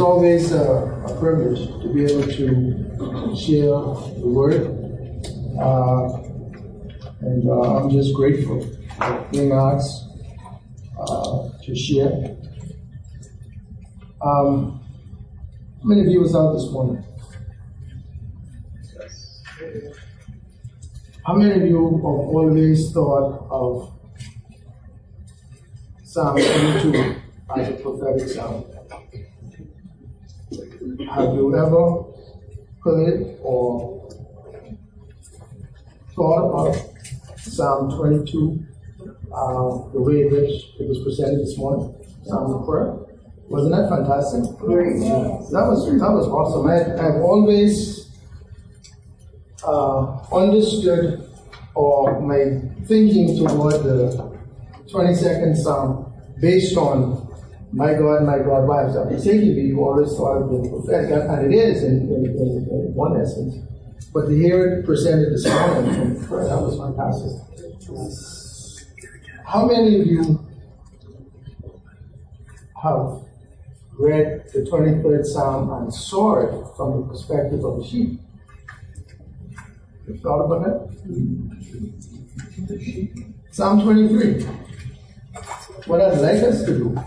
It's always a, a, privilege to be able to share the word. Uh, and uh, I'm just grateful for being asked uh, to share. Um, how many of you was out this morning? How many of you have always thought of Psalm 22 as a prophetic psalm? Have you ever heard or thought of Psalm 22 uh, the way in which it was presented this morning? Psalm of prayer. Wasn't that fantastic? That was that was awesome. I, I've always uh, understood or my thinking toward the 22nd Psalm based on my God, my God, why is that mistakenly you always thought of the prophetic, and it is in, in, in, in, one essence. But to hear it presented this morning that was fantastic. How many of you have read the 23rd Psalm and saw it from the perspective of a sheep? You thought about that? Psalm 23. What I'd like us to do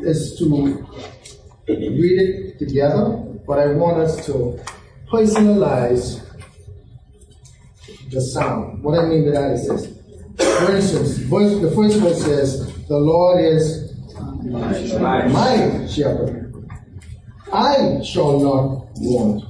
is to read it together, but I want us to personalize the psalm. What I mean by that is this. For instance, verse, the first verse says, The Lord is my shepherd. I shall not want.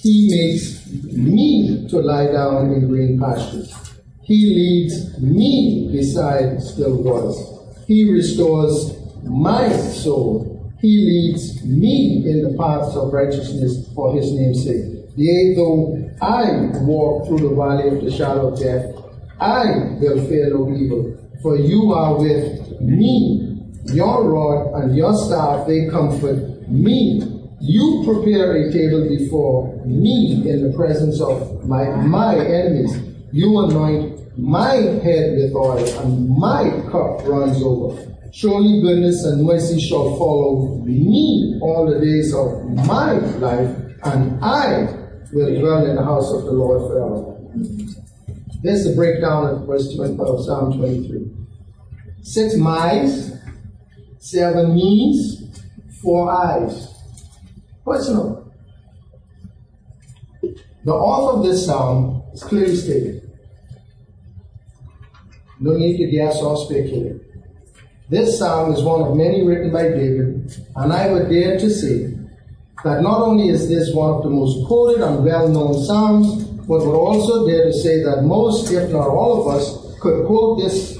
He makes me to lie down in green pastures. He leads me beside still waters. He restores my soul. He leads me in the paths of righteousness for his name's sake. Yea, though I walk through the valley of the shadow of death, I will fear no evil, for you are with me. Your rod and your staff, they comfort me. You prepare a table before me in the presence of my, my enemies. You anoint my head with oil, and my cup runs over. Surely goodness and mercy shall follow me all the days of my life, and I will dwell in the house of the Lord forever. This is a breakdown of verse 20 of Psalm 23. Six miles, seven means, four eyes. Personal. The author of this psalm is clearly stated. No need to guess or speculate. This psalm is one of many written by David, and I would dare to say that not only is this one of the most quoted and well known psalms, but would also dare to say that most, if not all of us, could quote this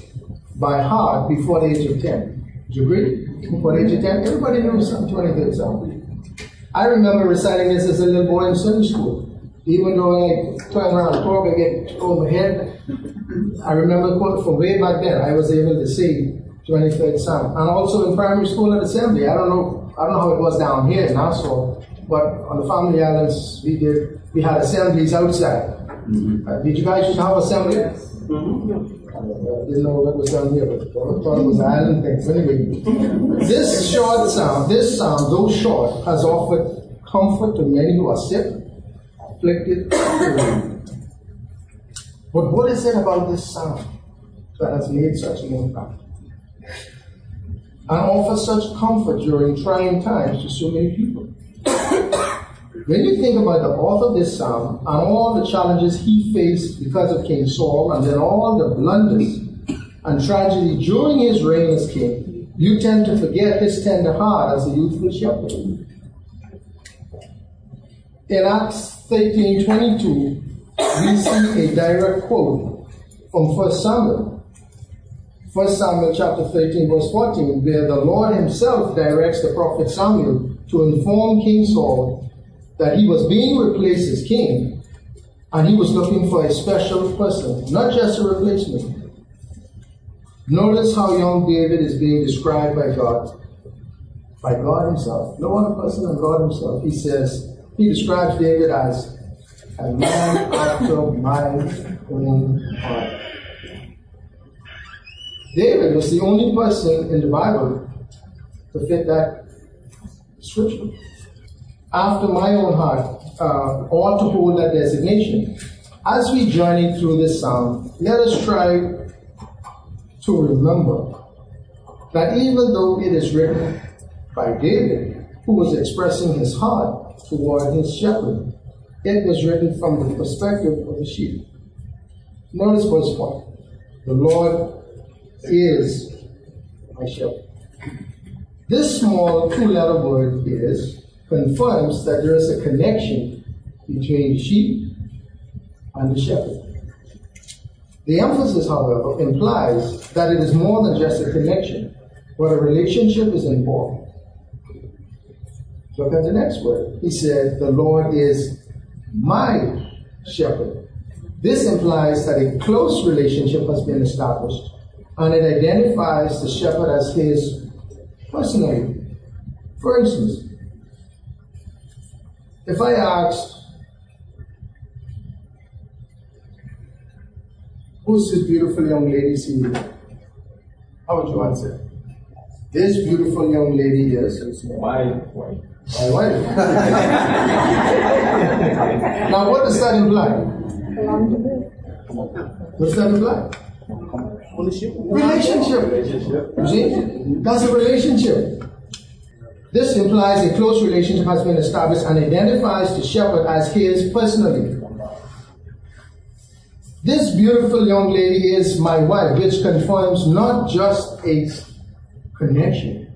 by heart before the age of 10. Do you agree? Before the age of 10, everybody knows Psalm 23rd Psalm. I remember reciting this as a little boy in Sunday school. Even though I turn around and talk, I get over head. I remember from way back then, I was able to sing 23rd Psalm. And also in primary school at assembly. I don't know, I don't know how it was down here in Nassau, but on the family islands, we did, we had assemblies outside. Mm-hmm. Uh, did you guys used to have assembly? Mm-hmm. I didn't know what was down here, but I thought it was island thing. So anyway, this short psalm, this psalm, though short, has offered comfort to many who are sick, afflicted, But what is it about this psalm that has made such an impact? And offer such comfort during trying times to so many people. when you think about the author of this psalm and all the challenges he faced because of King Saul and then all the blunders and tragedy during his reign as king, you tend to forget his tender heart as a youthful shepherd. In Acts 13 22, we see a direct quote from 1 Samuel 1 Samuel chapter 13, verse 14, where the Lord himself directs the prophet Samuel to inform King Saul that he was being replaced as king and he was looking for a special person, not just a replacement. Notice how young David is being described by God, by God himself. No other person than God himself. He says, he describes David as a man after my own heart. David was the only person in the Bible to fit that scripture. After my own heart, uh, or to hold that designation. As we journey through this psalm, let us try to remember that even though it is written by David, who was expressing his heart toward his shepherd, it was written from the perspective of the sheep. Notice verse 1. The Lord is my shepherd. This small two letter word is confirms that there is a connection between the sheep and the shepherd. The emphasis, however, implies that it is more than just a connection, but a relationship is involved. Look at the next word. He said, The Lord is my shepherd. This implies that a close relationship has been established, and it identifies the shepherd as his personally. For instance, if I asked, Who's this beautiful young lady seeing? How would you answer? This beautiful young lady is my wife. My wife. now, what does that imply? What does that imply? Relationship. Relationship. You see? That's a relationship. This implies a close relationship has been established and identifies the shepherd as his personally. This beautiful young lady is my wife, which confirms not just a connection,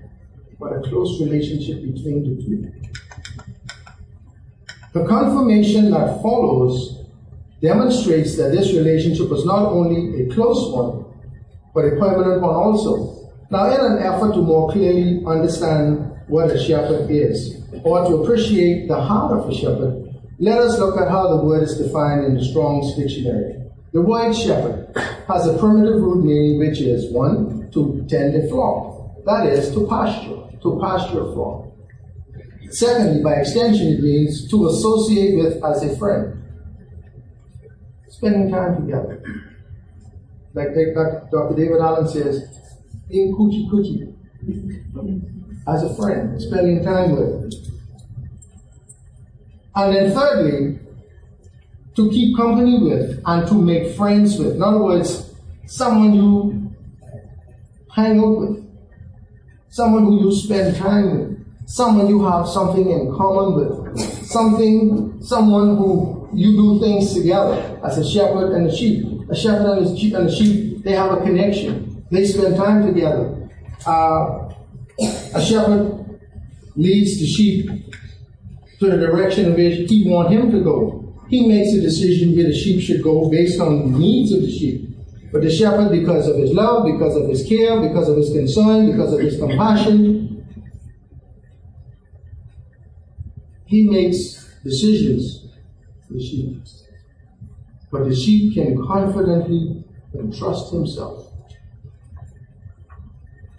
but a close relationship between the two. The confirmation that follows demonstrates that this relationship was not only a close one, but a permanent one also. Now, in an effort to more clearly understand what a shepherd is, or to appreciate the heart of a shepherd, let us look at how the word is defined in the Strong's Dictionary. The word shepherd has a primitive root meaning which is one, to tend a flock. That is, to pasture, to pasture a flock. Secondly, by extension, it means to associate with as a friend. Spending time together. Like Dr. David Allen says, being coochie coochie as a friend, spending time with. And then thirdly, to keep company with and to make friends with. In other words, someone you hang out with, someone who you spend time with, someone you have something in common with, something, someone who you do things together as a shepherd and a sheep. A shepherd and a sheep, and a sheep they have a connection. They spend time together. Uh, a shepherd leads the sheep to the direction in which he wants him to go. He makes a decision where the sheep should go based on the needs of the sheep. But the shepherd, because of his love, because of his care, because of his concern, because of his compassion, he makes decisions for the sheep. But the sheep can confidently entrust himself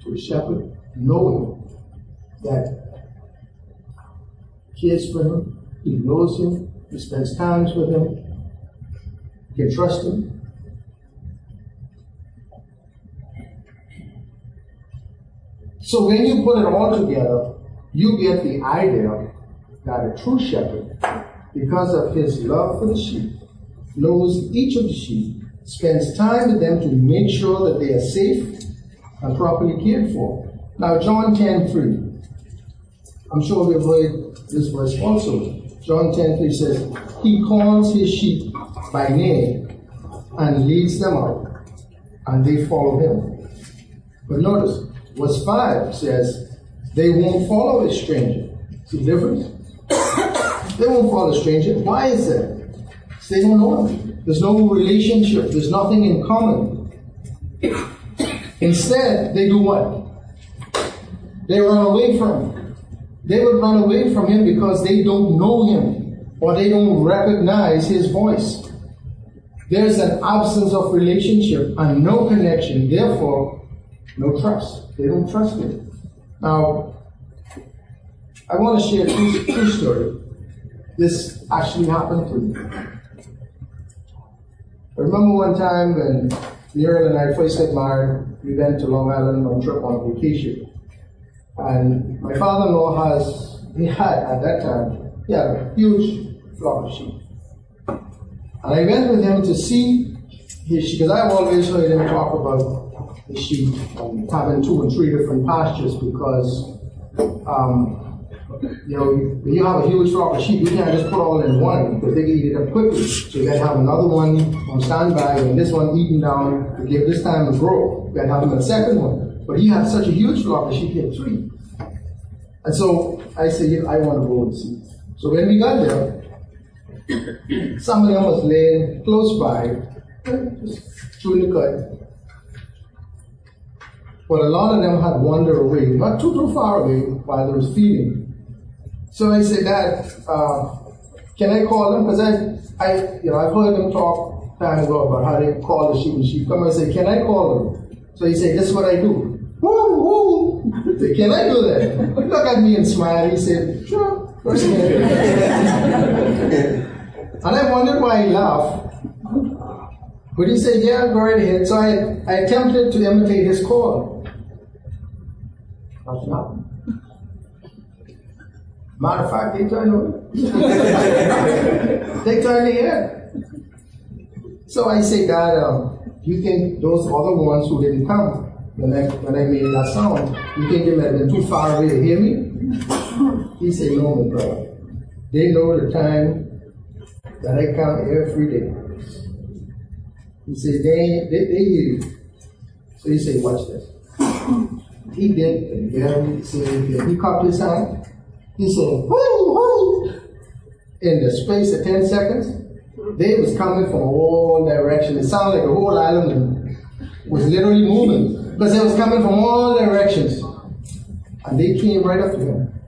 to a shepherd, knowing that he cares for him, he knows him, he spends times with him. he can trust him. So when you put it all together, you get the idea that a true shepherd, because of his love for the sheep, knows each of the sheep, spends time with them to make sure that they are safe and properly cared for. Now, John 10 3. I'm sure we've heard this verse also. John 10 3 says, He calls his sheep by name and leads them out, and they follow him. But notice, verse 5 says, They won't follow a stranger. See the difference? they won't follow a stranger. Why is that? They don't know him. There's no relationship, there's nothing in common. Instead, they do what? They run away from him. They would run away from him because they don't know him or they don't recognize his voice. There's an absence of relationship and no connection, therefore, no trust. They don't trust him. Now, I want to share a true, true story. This actually happened to me. I remember one time when Muriel and I first got married, we went to Long Island on trip on vacation. And my father-in-law has, he had at that time, he had a huge flock of sheep. And I went with him to see his sheep, because I've always heard him talk about the sheep and having two and three different pastures because, um, you know, when you have a huge flock of sheep, you can't just put all in one because they can eat it up quickly. So you got to have another one on standby and this one eaten down to give this time to grow. You got to have a second one. But he had such a huge flock that she had three. And so I said, yeah, I want to go and see. So when we got there, some of them was laying close by, just chewing the cud. But a lot of them had wandered away, not too too far away, while they was feeding. So I said, Dad, uh, can I call them? Because I, I, you know, I've heard them talk time ago about how they call the sheep and sheep come and say, can I call them? So he said, this is what I do. Woo, woo. Can I do that? He looked at me and smiled. He said, sure. and I wondered why he laughed. But he said, yeah, go right ahead. So I, I attempted to imitate his call. That's not. Matter of fact, they turned on They turned their head. So I say, God, um, you think those other ones who didn't come when I, when I made that sound, you think they might have been too far away to hear me? He said, No, my brother. They know the time that I come every day. He said, They, they, they hear you. So he said, Watch this. He did the very same thing. He cupped his hand. He said, Whoo, whoo. In the space of 10 seconds, they was coming from all directions. It sounded like the whole island was literally moving because they was coming from all directions. And they came right up to him.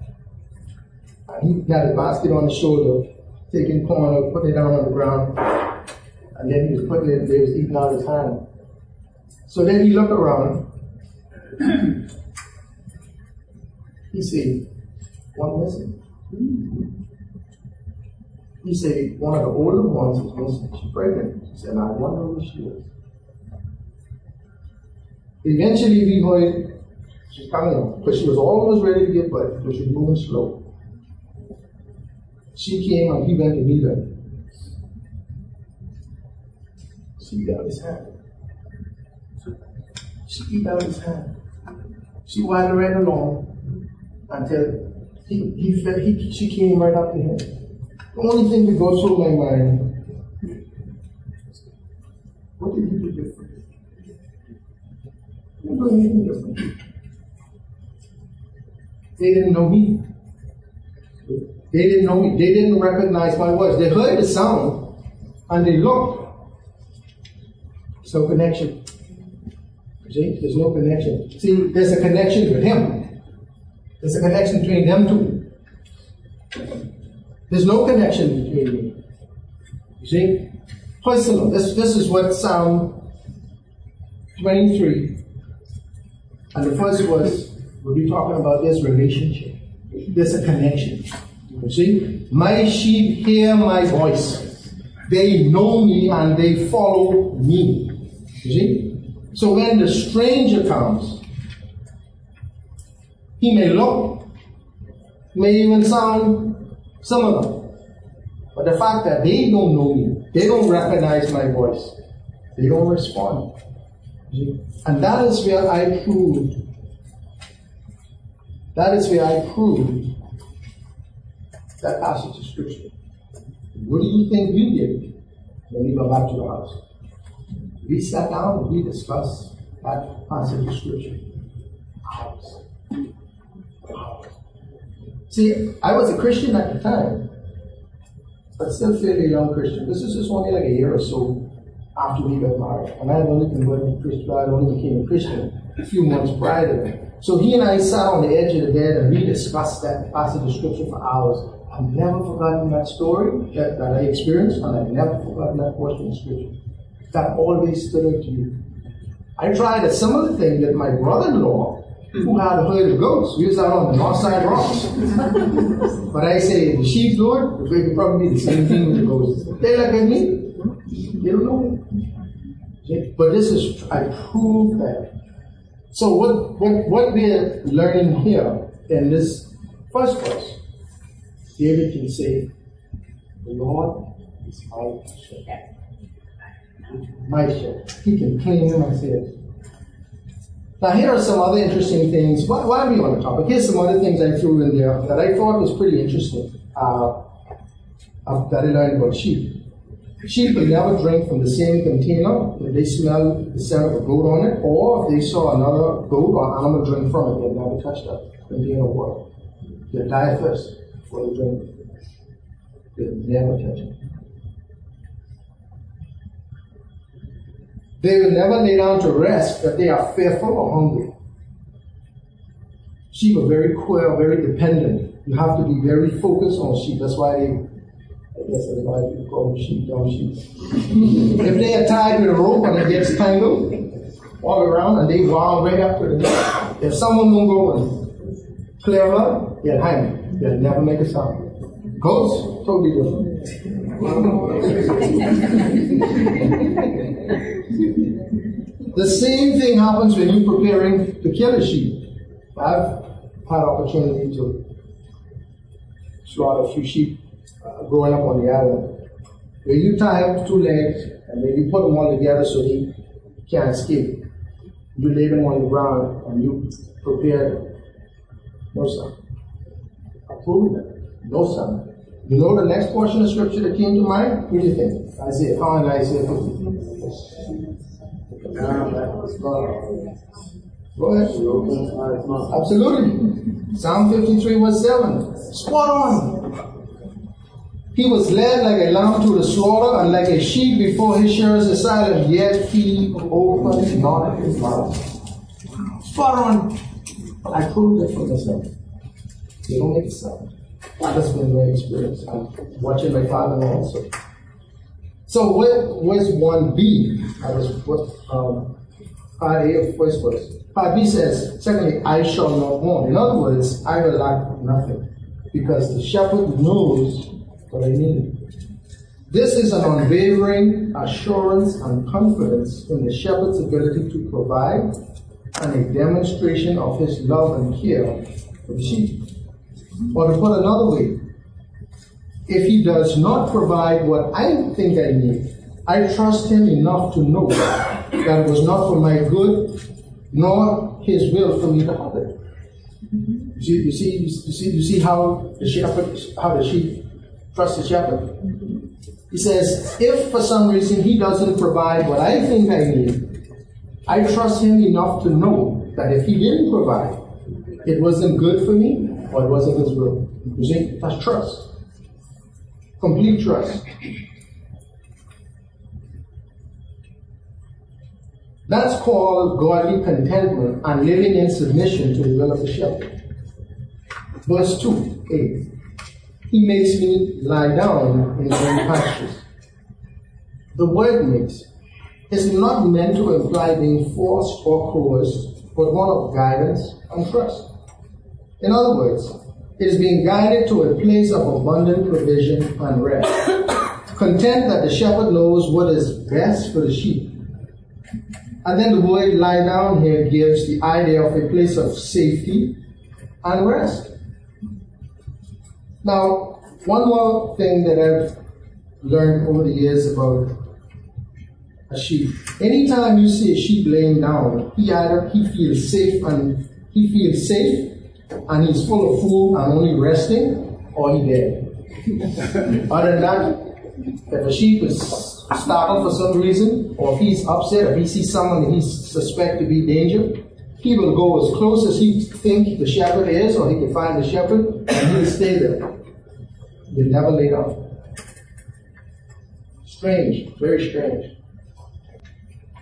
And he had a basket on his shoulder, taking corn out, putting it down on the ground. And then he was putting it, they was eating out his hand. So then he looked around. he said, one missing. He said, one of the older ones is missing. She's pregnant. He said, I wonder who she is. Eventually we heard she's coming because she was almost ready to give birth, but she was moving slow. She came and he went to meet her. She got his hand. She out his hand. She wandered right along until he, he, he, she came right up to him. The only thing that goes through my mind, what did he do different? He didn't do anything different. They didn't know me. They didn't know me. They didn't recognize my voice. They heard the sound and they looked. There's no connection. See, there's no connection. See, there's a connection with him. There's a connection between them two. There's no connection between them. You see? Personal. This, this is what Psalm 23 and the first verse will be talking about this relationship. There's a connection. You see? My sheep hear my voice. They know me and they follow me. You see? So when the stranger comes, he may look, may even sound similar. But the fact that they don't know me, they don't recognize my voice, they don't respond. And that is where I prove, that is where I proved that passage of scripture. What do you think we did when we go back to the house? We sat down and we discussed that passage of scripture. House. See, I was a Christian at the time, but still fairly young Christian. This is just only like a year or so after we got married. And I had only converted to Christian, I only became a Christian a few months prior to that. So he and I sat on the edge of the bed and we discussed that passage of scripture for hours. I've never forgotten that story that, that I experienced, and I've never forgotten that portion of scripture. That always stood out to me. I tried a similar thing that my brother-in-law who had a herd of goats. We was out on the north side rocks. but I say, the sheep do it, it could probably the same thing with the goats. They look at me, they don't know. But this is, I prove that So what, what, what we're learning here in this first verse, David can say, the Lord is my shepherd. My shepherd. He can claim him and say. Now here are some other interesting things. Why, why are we on the topic? Here's some other things I threw in there that I thought was pretty interesting. Uh, that I learned about sheep. Sheep will never drink from the same container if they smell the scent of a goat on it, or if they saw another goat or animal drink from it, they'll never touch that container of water. They'll die first before they drink. They'll never touch it. They will never lay down to rest if they are fearful or hungry. Sheep are very queer, very dependent. You have to be very focused on sheep. That's why they Yes, that's why people call them sheep, dumb sheep. if they are tied with a rope and it gets tangled all around and they wound right to the neck, if someone won't go and clear them up, they'll hang. They'll never make a sound. Goats, totally different. the same thing happens when you're preparing to kill a sheep. I've had opportunity to slaughter a few sheep uh, growing up on the island, where you tie up two legs and then you put them all together so they can't escape. You lay them on the ground and you prepare no son. Approve that. No son. You know the next portion of scripture that came to mind? What do you think? Isaiah. How in Isaiah 50? Go ahead. Absolutely. Psalm 53 verse 7. Spot on. He was led like a lamb to the slaughter, and like a sheep before his shearers is silent, yet he opened not his mouth. Spot on. I proved it for myself. You don't make a sound. That's been my experience. I'm watching my father also. So where, where's 1b? I was what um, of first verse. Part B says, secondly, I shall not want. In other words, I will lack nothing. Because the shepherd knows what I need. This is an unwavering assurance and confidence in the shepherd's ability to provide and a demonstration of his love and care for the sheep. Or to put another way, if he does not provide what I think I need, I trust him enough to know that it was not for my good, nor his will for me to have it. You see, you see, you see, you see how the shepherd, how the sheep trust the shepherd. He says, if for some reason he doesn't provide what I think I need, I trust him enough to know that if he didn't provide, it wasn't good for me or it wasn't his will. You see, that's trust. Complete trust. That's called godly contentment and living in submission to the will of the shepherd. Verse 2, 8. He makes me lie down in green pastures. The word makes is not meant to imply being forced or coerced, but one of guidance and trust. In other words, is being guided to a place of abundant provision and rest. Content that the shepherd knows what is best for the sheep. And then the word lie down here gives the idea of a place of safety and rest. Now, one more thing that I've learned over the years about a sheep. Anytime you see a sheep laying down, he either he feels safe and he feels safe and he's full of food and only resting, or he dead. Other than that, if a sheep is startled for some reason, or if he's upset, if he sees someone that he suspects to be danger, he will go as close as he think the shepherd is, or he can find the shepherd, and he'll stay there He'll never lay down. Strange, very strange.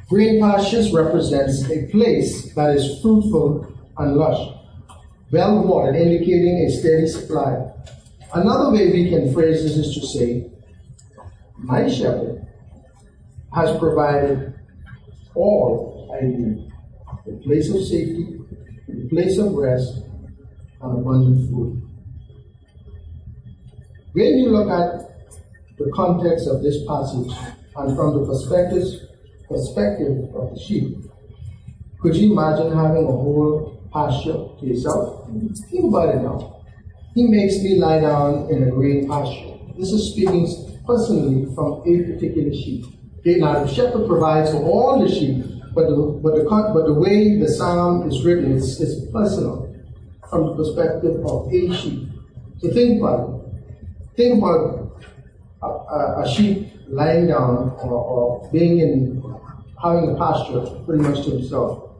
Green pastures represents a place that is fruitful and lush, well watered, indicating a steady supply. Another way we can phrase this is to say, My shepherd has provided all I need a place of safety, a place of rest, and abundant food. When you look at the context of this passage and from the perspective, perspective of the sheep, Could you imagine having a whole pasture to yourself? Think about it now. He makes me lie down in a green pasture. This is speaking personally from a particular sheep. Okay, now the shepherd provides for all the sheep, but the, but the, but the way the psalm is written is, is personal from the perspective of a sheep. So think about it. Think about a, a, a sheep lying down or, or, being in having a pasture pretty much to himself.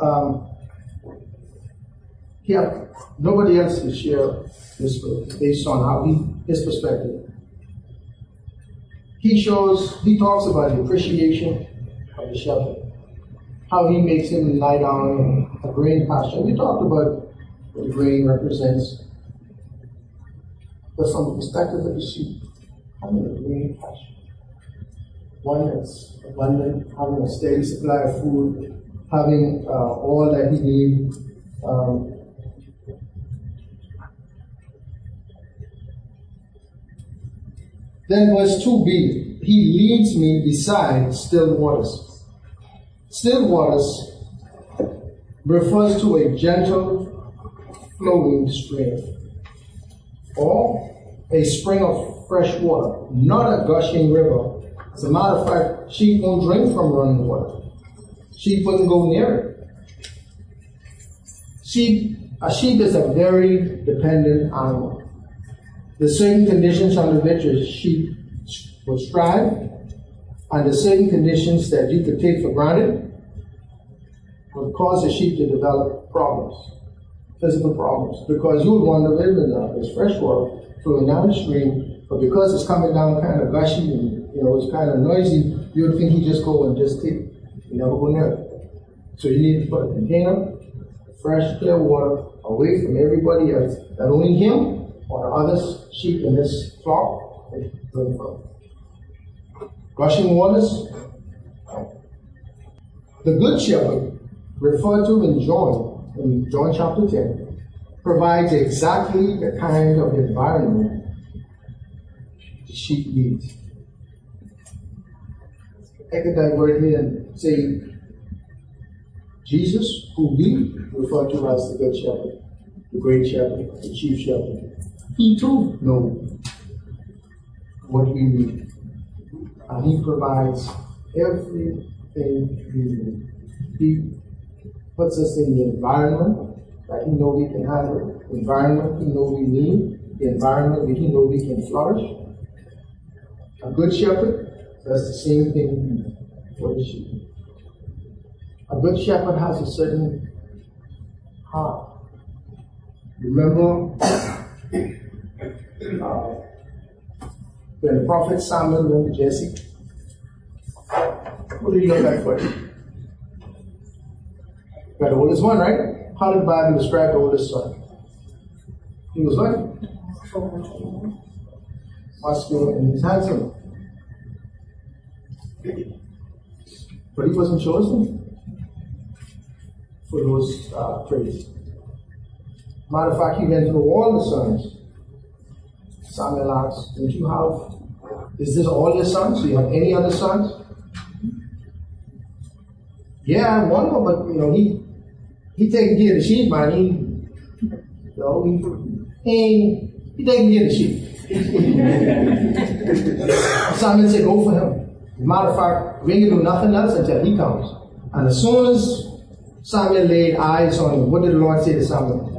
Um, yeah, nobody else can share this based on how he his perspective. He shows, he talks about the appreciation of the shepherd, how he makes him lie down in a grain pasture. We talked about what the grain represents, but from the perspective of the sheep, having a grain pasture, one that's abundant, having a steady supply of food, having uh, all that he needs. Um, Then verse 2b, he leads me beside still waters. Still waters refers to a gentle flowing stream or a spring of fresh water, not a gushing river. As a matter of fact, sheep won't drink from running water. Sheep wouldn't go near it. Sheep, a sheep is a very dependent animal the certain conditions under which a sheep will thrive, under certain conditions that you could take for granted, would cause a sheep to develop problems, physical problems, because you would want to live in uh, this fresh water flowing down the stream, but because it's coming down kind of gushy and you know it's kind of noisy, you would think you just go and just take, you never go near. So you need to put a container, fresh, clear water away from everybody else, not only him, or the other sheep in this flock drink from. Gushing waters. The Good Shepherd, referred to in John, in John chapter 10, provides exactly the kind of environment the sheep needs. I could divert here and say, Jesus, who we refer to as the Good Shepherd, the Great Shepherd, the Chief Shepherd, he too knows what we need. And He provides everything we need. He puts us in the environment that He knows we can handle, environment He knows we need, the environment that He knows we can flourish. A good shepherd does the same thing for the sheep. A good shepherd has a certain heart. Remember when the prophet Samuel went to Jesse, what did he look like for? Got the oldest one, right? How did the Bible describe the oldest son? He was what? Muscular and he's handsome. But he wasn't chosen for those uh. Matter of fact, he went through all the sons Samuel asks, Don't you have, is this all your sons? Do you have any other sons? Yeah, one more, but you know, he he taking care of the sheep, man. He, you know, he, he, he taking care of the sheep. Samuel said, Go for him. Matter of fact, we ain't do nothing else until he comes. And as soon as Samuel laid eyes on him, what did the Lord say to Samuel?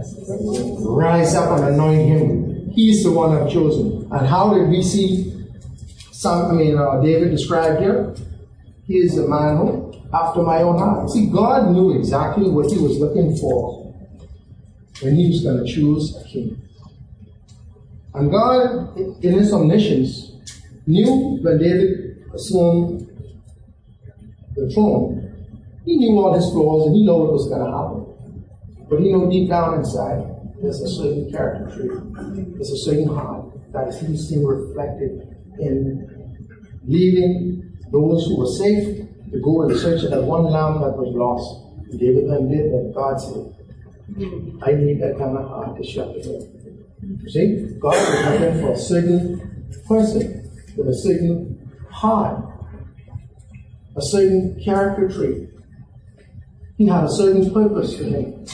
Rise up and anoint him He's the one I've chosen. And how did we see some, I mean, uh, David described here? He is a man who, after my own heart. See, God knew exactly what he was looking for when he was going to choose a king. And God, in his omniscience, knew when David assumed the throne, he knew all his flaws and he knew what was going to happen. But he knew deep down inside there's a certain character trait, there's a certain heart that he's seen reflected in leaving those who were safe to go in search of that one lamb that was lost. David then did that God said, I need that kind of heart to shepherd him. See, God is looking for a certain person with a certain heart, a certain character trait. He had a certain purpose for him.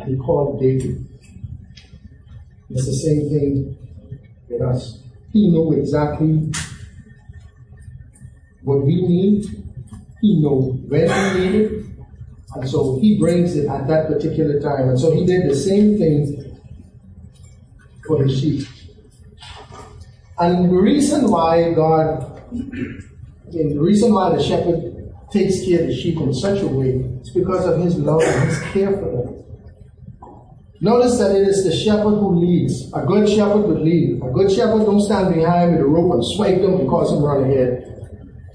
And he called David. It's the same thing with us. He knew exactly what we need. He knew when we need it. And so he brings it at that particular time. And so he did the same thing for the sheep. And the reason why God, the reason why the shepherd takes care of the sheep in such a way is because of his love and his care for. Notice that it is the shepherd who leads. A good shepherd would lead. A good shepherd don't stand behind with a rope and swipe them and cause them to run ahead.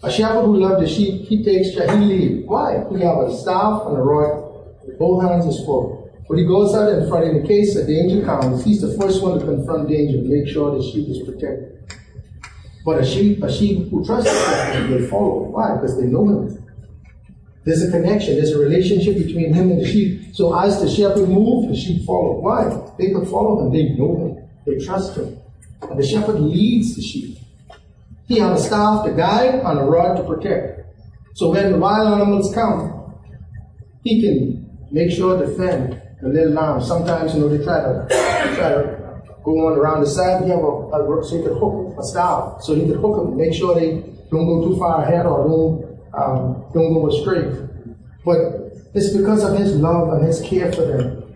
A shepherd who loves the sheep, he takes care, he leads. Why? He have a staff and a rod. Both hands is full. When he goes out in front, in the case a danger comes, he's the first one to confront danger, and make sure the sheep is protected. But a sheep, a sheep who trusts shepherd will follow. Why? Because they know him. There's a connection, there's a relationship between him and the sheep. So as the shepherd moves, the sheep follow. Why? They could follow him, they know him, they trust him. And the shepherd leads the sheep. He has a staff to guide and a rod to protect. So when the wild animals come, he can make sure to defend the little lamb. Sometimes, you know, they try to, try to go on around the side. He have a, a so he could hook a staff. So he could hook them, make sure they don't go too far ahead or don't um, don't go astray. But it's because of his love and his care for them.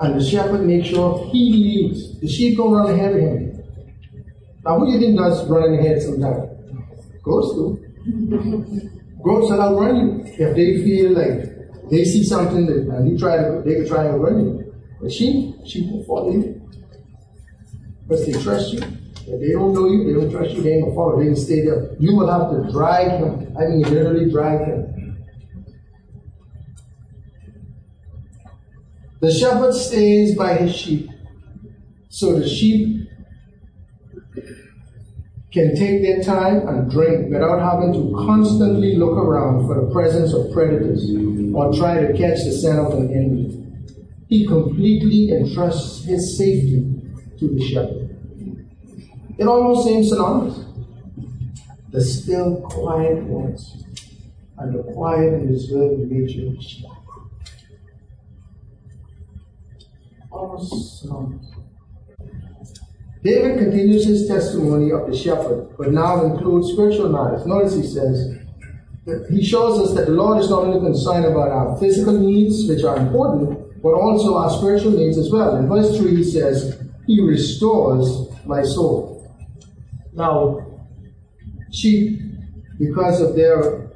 And the shepherd makes sure he leads. The sheep don't run ahead of him. Now, who do you think does running ahead sometimes? Goats do. Goats will outrun you if they feel like they see something that and you try to, they can try and run you. But sheep, sheep will follow you because they trust you. If they don't know you, they don't trust you, they ain't gonna follow. They can stay there. You will have to drag him. I mean, literally drag him. The shepherd stays by his sheep, so the sheep can take their time and drink without having to constantly look around for the presence of predators or try to catch the scent of an enemy. He completely entrusts his safety to the shepherd. It almost seems synonymous. The still quiet voice and the quiet and reserved nature of shepherd. Almost synonymous. David continues his testimony of the shepherd, but now includes spiritual matters. Notice he says, he shows us that the Lord is not only concerned about our physical needs, which are important, but also our spiritual needs as well. In verse 3, he says, He restores my soul. Now, sheep, because of their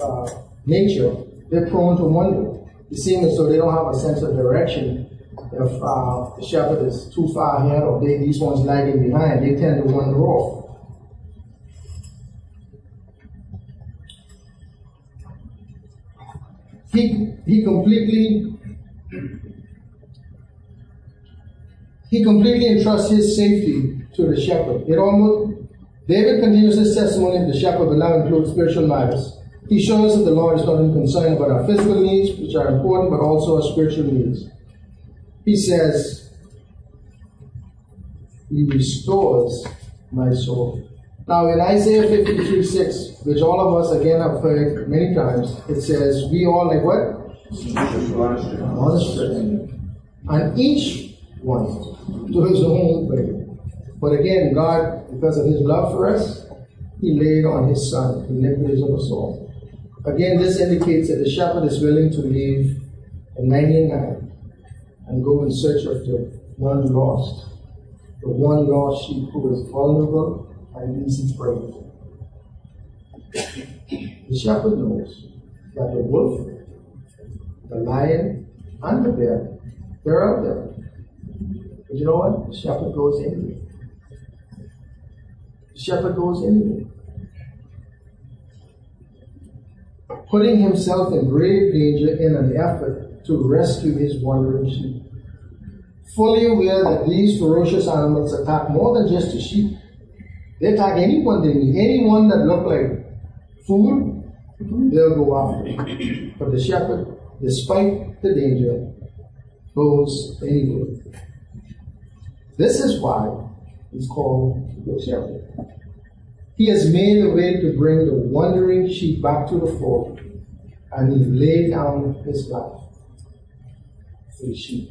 uh, nature, they're prone to wander. It seems as though they don't have a sense of direction if uh, the shepherd is too far ahead or they, these ones lagging behind, they tend to wander off. He, he completely he completely entrusts his safety to the shepherd. It almost David continues his testimony of the shepherd, but now includes spiritual matters. He shows that the Lord is not only concerned about our physical needs, which are important, but also our spiritual needs he says, He restores my soul. Now, in Isaiah 53 6, which all of us again have heard many times, it says, We all like what? On astray. And each one to his own way. But again, God, because of his love for us, he laid on his son the iniquities of us all. Again, this indicates that the shepherd is willing to leave the 99 and go in search of the one lost, the one lost sheep who is vulnerable and easy prey. The shepherd knows that the wolf, the lion, and the bear, they're out there. But you know what? The shepherd goes anyway. Shepherd goes anyway. Putting himself in grave danger in an effort to rescue his wandering sheep. Fully aware that these ferocious animals attack more than just the sheep. They attack anyone they need. Anyone that look like food, they'll go after. But the shepherd, despite the danger, goes anywhere. This is why he's called the shepherd. He has made a way to bring the wandering sheep back to the fold, and he laid down his life for the sheep.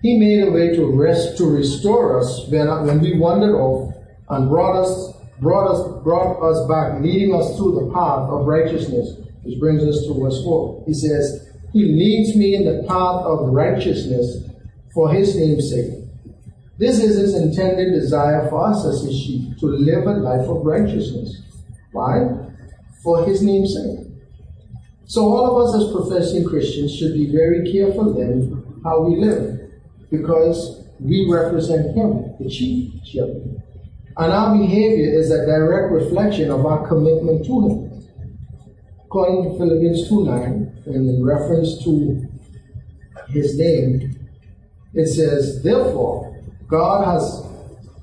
He made a way to rest, to restore us when, when we wandered off, and brought us, brought us, brought us back, leading us through the path of righteousness, which brings us to verse four. He says, "He leads me in the path of righteousness for His name's sake." This is his intended desire for us as his sheep, to live a life of righteousness. Why? For his name's sake. So all of us as professing Christians should be very careful then how we live, because we represent him, the chief shepherd. And our behavior is a direct reflection of our commitment to him. According to Philippians 2 9, and in reference to his name, it says, Therefore, God has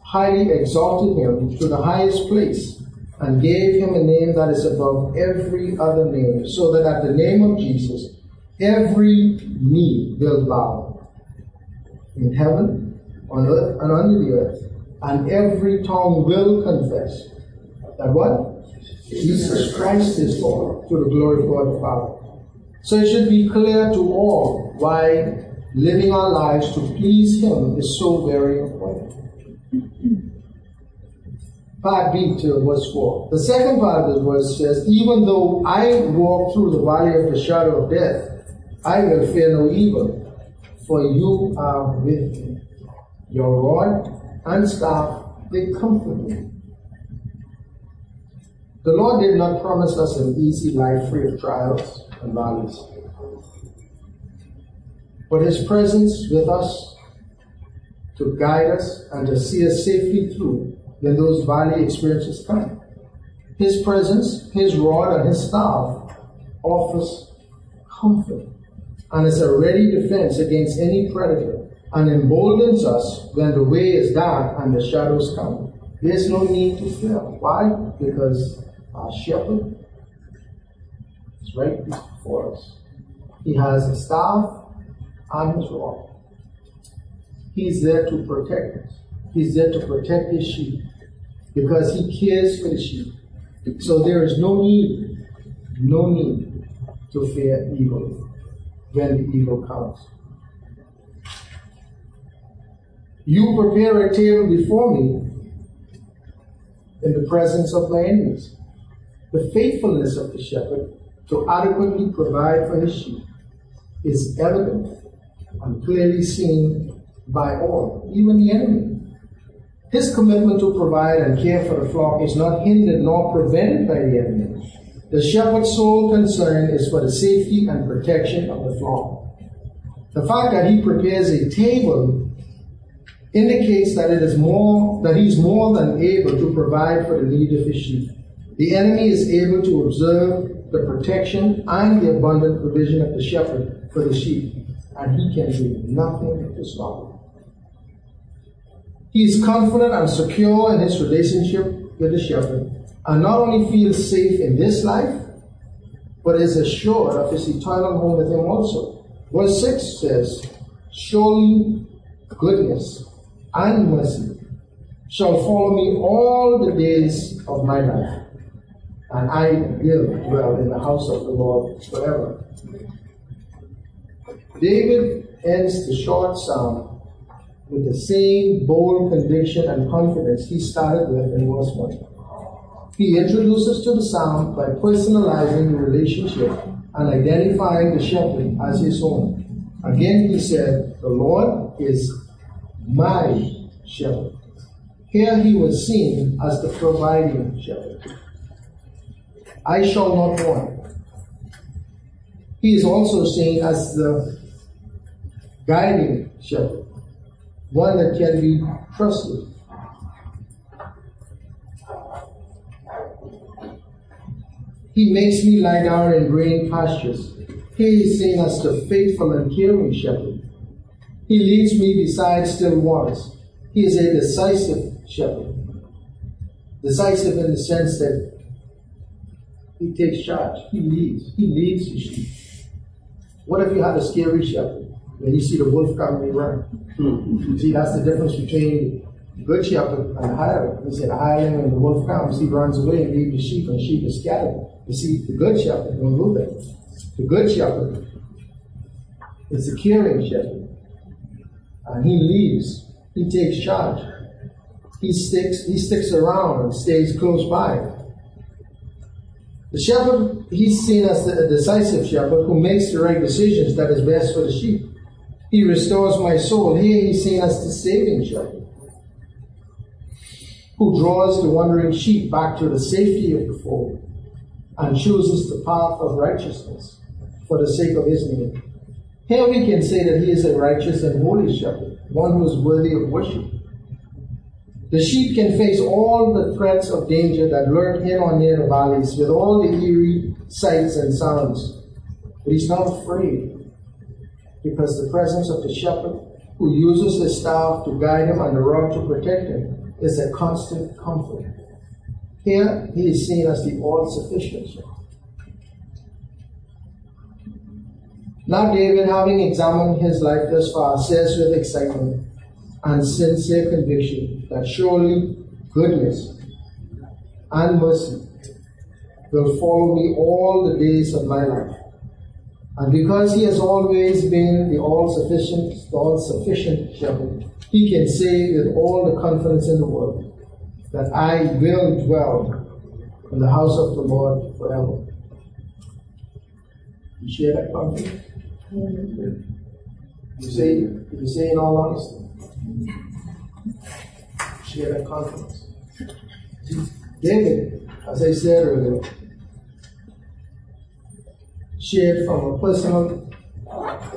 highly exalted him to the highest place and gave him a name that is above every other name, so that at the name of Jesus, every knee will bow in heaven, on earth, and under the earth, and every tongue will confess that what? Jesus Christ is Lord, to the glory of God the Father. So it should be clear to all why living our lives to please Him is so very important. Part B to verse 4. The second part of the verse says, Even though I walk through the valley of the shadow of death, I will fear no evil, for you are with me. Your rod and staff, they comfort me. The Lord did not promise us an easy life free of trials and valleys but His presence with us to guide us and to see us safely through when those valley experiences come. His presence, His rod, and His staff offers comfort and is a ready defense against any predator and emboldens us when the way is dark and the shadows come. There's no need to fear. Why? Because our shepherd is right before us. He has a staff on his rod. He's there to protect us. He's there to protect his sheep because he cares for the sheep. So there is no need, no need to fear evil when the evil comes. You prepare a table before me in the presence of my enemies. The faithfulness of the shepherd to adequately provide for his sheep is evident and clearly seen by all, even the enemy. His commitment to provide and care for the flock is not hindered nor prevented by the enemy. The shepherd's sole concern is for the safety and protection of the flock. The fact that he prepares a table indicates that it is more that he's more than able to provide for the need of his sheep. The enemy is able to observe the protection and the abundant provision of the shepherd for the sheep and he can do nothing to stop it. He is confident and secure in his relationship with the shepherd, and not only feels safe in this life, but is assured of his eternal home with him also. Verse 6 says, Surely goodness and mercy shall follow me all the days of my life, and I will dwell in the house of the Lord forever. David ends the short psalm with the same bold conviction and confidence he started with in verse 1. He introduces to the psalm by personalizing the relationship and identifying the shepherd as his own. Again, he said, The Lord is my shepherd. Here he was seen as the providing shepherd. I shall not want. He is also seen as the guiding shepherd, one that can be trusted. He makes me lie down in green pastures. He is seen as the faithful and caring shepherd. He leads me beside still waters. He is a decisive shepherd. Decisive in the sense that he takes charge. He leads. He leads the sheep. What if you have a scary shepherd? When you see the wolf coming, you run. Hmm. See, that's the difference between the good shepherd and the hireling. He said, the hireling when the wolf comes, he runs away and leaves the sheep, and the sheep is scattered. You see, the good shepherd don't do that. The good shepherd is the caring shepherd. And he leaves. He takes charge. He sticks, he sticks around and stays close by. The shepherd, he's seen as the decisive shepherd who makes the right decisions that is best for the sheep. He restores my soul. Here he's seen as the saving shepherd who draws the wandering sheep back to the safety of the fold and chooses the path of righteousness for the sake of his name. Here we can say that he is a righteous and holy shepherd, one who is worthy of worship. The sheep can face all the threats of danger that lurk in or near the valleys with all the eerie sights and sounds. But he's not afraid because the presence of the shepherd who uses the staff to guide him and the rod to protect him is a constant comfort. Here he is seen as the all sufficient. Now, David, having examined his life thus far, says with excitement and sincere conviction that surely goodness and mercy will follow me all the days of my life. And because he has always been the all sufficient, the all sufficient shepherd, he can say with all the confidence in the world that I will dwell in the house of the Lord forever. You share that confidence? You say, you say in all honesty, share that confidence. David, as I said earlier, shared from a personal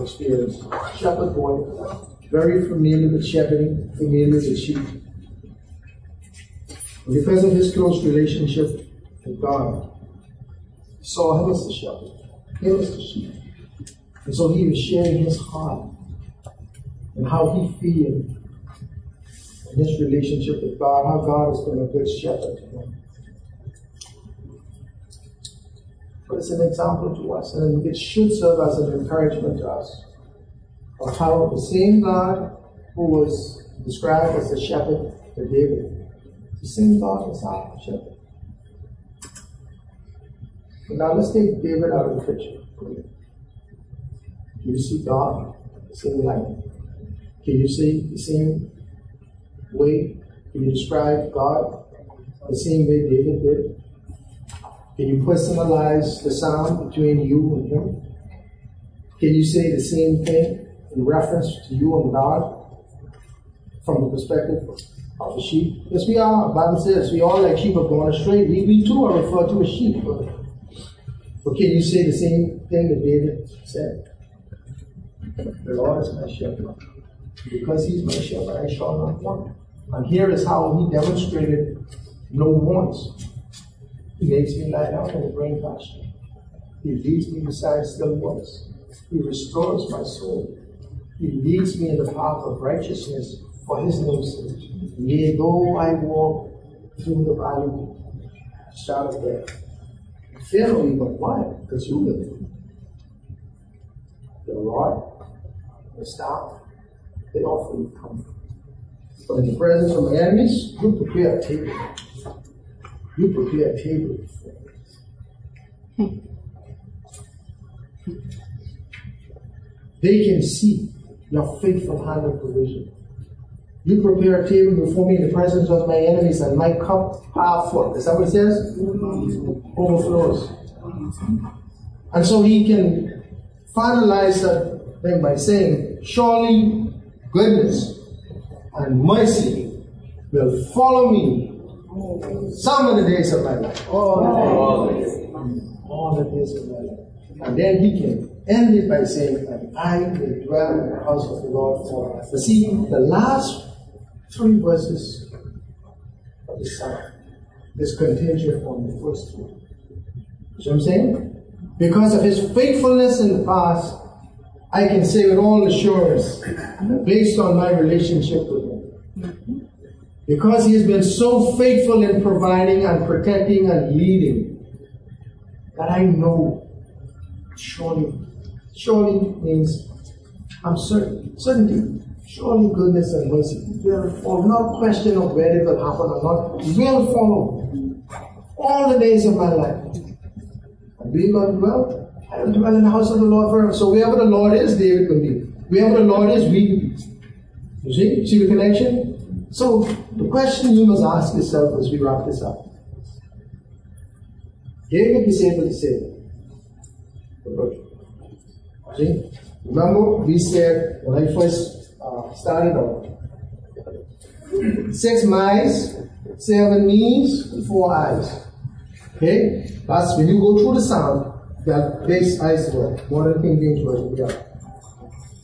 experience. Shepherd boy, very familiar with shepherding, familiar with sheep. And because of his close relationship with God, saw him as the shepherd, him as the sheep. And so he was sharing his heart and how he feels in his relationship with God, how God has been a good shepherd to him. But it's an example to us, and it should serve as an encouragement to us of how the same God who was described as the shepherd to David, the same God is our shepherd. But now let's take David out of the picture. Can you see God the same light? Can you see the same way? Can you describe God the same way David did? Can you personalize the sound between you and him? Can you say the same thing in reference to you and God from the perspective of a sheep? Yes, we are. Bible says we all like sheep are going astray. We, we too are referred to as sheep. But, but can you say the same thing that David said? The Lord is my shepherd. Because he's my shepherd, I shall not want. And here is how he demonstrated no wants. He makes me lie down in the green pasture. He leads me beside still waters. He restores my soul. He leads me in the path of righteousness for his name's sake. Yea, though I walk through the valley, shadow of death. Fear no evil. Why? Because you me. The rod the staff, they offer me comfort. But in the presence of my enemies, you prepare a table. You prepare a table for me. They can see your faithful hand of provision. You prepare a table before me in the presence of my enemies, and my cup half. Is that what it says? Overflows. And so he can finalize that thing by saying, Surely goodness and mercy will follow me some of the days of my life. All the days. All the days of my life. And then he can end it by saying, And I will dwell in the house of the Lord forever. But see, the last three verses of the psalm is contingent on the first two. See what I'm saying? Because of his faithfulness in the past, I can say with all assurance, based on my relationship with him. Because he has been so faithful in providing and protecting and leading, that I know surely, surely means I'm certain, certainty. Surely goodness and mercy will follow. No question of whether it will happen or not. Will follow. All the days of my life. And we God dwell. I will dwell in the house of the Lord forever. So wherever the Lord is, David will be. Wherever the Lord is, we will be. You see? See the connection? So the question you must ask yourself as we wrap this up. David is able to say, See? Remember, we said when I first uh, started off, six miles, seven knees, four eyes. Okay? That's when you go through the sound, that base eyes word, modern King James Version, yeah.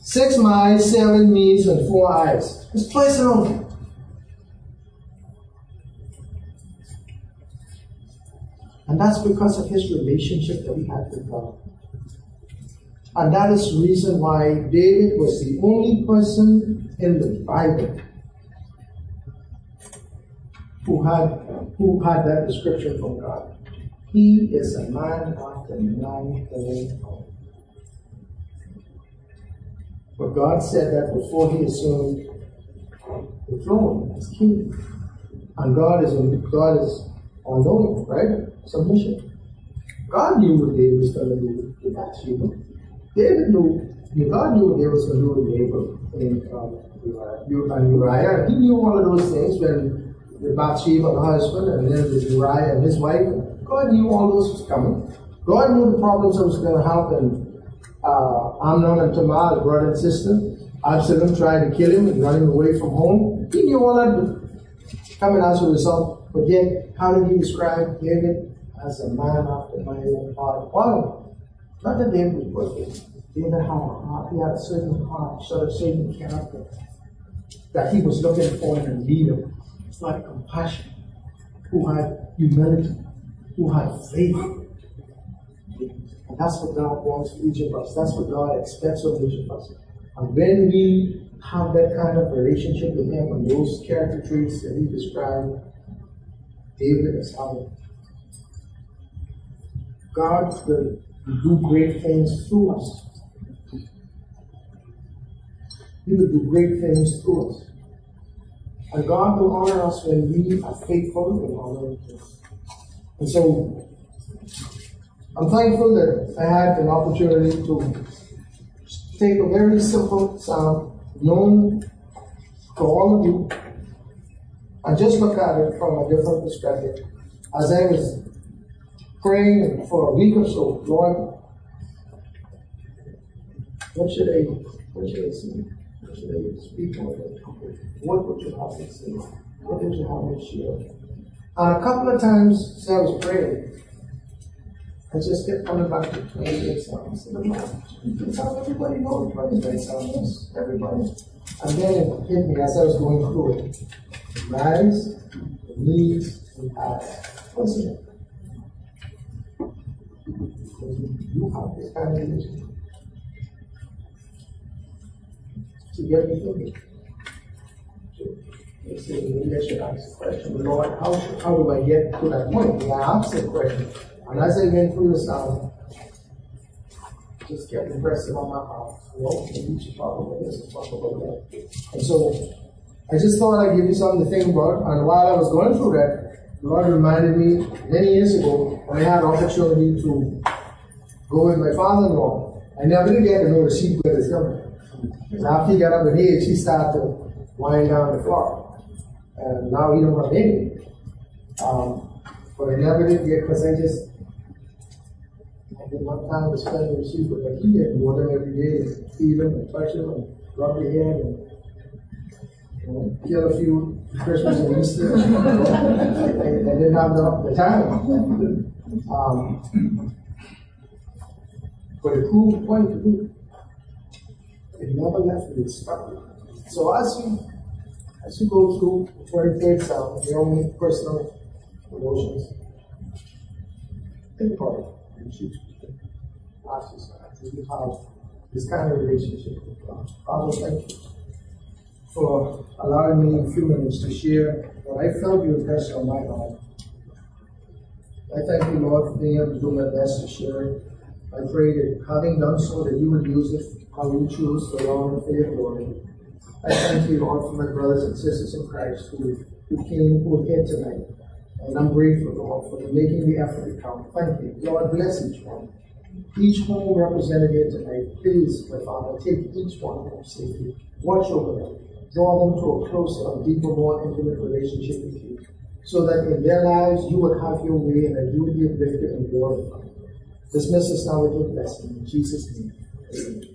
Six miles, seven knees, and four eyes. It's personal. And that's because of his relationship that he had with God. And that is the reason why David was the only person in the Bible who had who had that description from God. He is a man after my own. But God said that before he assumed the throne as king. And God is God is all knowing, right? Submission. God knew what David was going to do with Bathsheba. David knew, God knew David was going to do with Nabal and um, Uriah. Uriah. He knew all of those things when with Bathsheba, the husband, and then with Uriah and his wife. God knew all those was coming. God knew the problems that was going to happen. Uh, Amnon and Tamar, his brother and sister. Absalom tried to kill him and run him away from home. He knew all that coming as a result. But yet, how did he describe David? As a man after my own heart. Why? Not that David was perfect. David had a heart. He had a certain heart, sort of certain character that he was looking for in a leader. It's like compassion, who had humility, who had faith. And that's what God wants for each of us. That's what God expects of each of us. And when we have that kind of relationship with Him and those character traits that He described, David is having, God will do great things through us. He will do great things through us. And God will honor us when we are faithful in honoring Him. And so, I'm thankful that I had an opportunity to take a very simple sound, known to all of you, and just look at it from a different perspective. As I was praying for a week or so, Lord, what should I, what should I say? What should I speak on? What would you have me say? What would you have me share? And a couple of times I was praying, I just kept coming back to 28 Psalms. That's how everybody knows 28 Psalms. Everybody. And then it hit me as I was going through it. Rise, knees, and eyes. What's it? You have of religion. To get. They say, maybe I should ask a question, Lord, how, how do I get to that point? And I asked a question. And as I went through the sound, just kept impressing on my heart. Well, maybe you should talk about this and talk about that. And so I just thought I'd give you something to think about. And while I was going through that, the Lord reminded me many years ago when I had opportunity to go with my father-in-law. I never did get to know the sheep with his coming. Because after he got up in age, he started to wind down the flock. And now he don't have any. Um, but I never did get, because I just, I did not time to spend with the sheep, but like he did, water them every day, feed them and touch them and rub their head and you know, kill a few Christmas and Easter. I, I didn't have the, the time. Um, but the cool point to me, it never left me stuck. So as you as you go through the 23rd Psalm, your own personal emotions, think about it and choose you have this kind of relationship with God? Father, thank you for allowing me a few minutes to share what I felt you impressed on my heart. I thank you, Lord, for being able to do my best to share. I pray that having done so, that you would use it how you choose to honor for your glory. I thank you, Lord, for my brothers and sisters in Christ who, who came, who are here tonight. And I'm grateful, Lord, for making the effort to come. Thank you. Lord, bless each one. Each home represented here tonight, please, my Father, take each one home safely. Watch over them. Draw them to a closer, deeper, more intimate relationship with you. So that in their lives you would have your way and that you would be uplifted and glorified. Dismiss us now with blessing. In Jesus' name. Amen.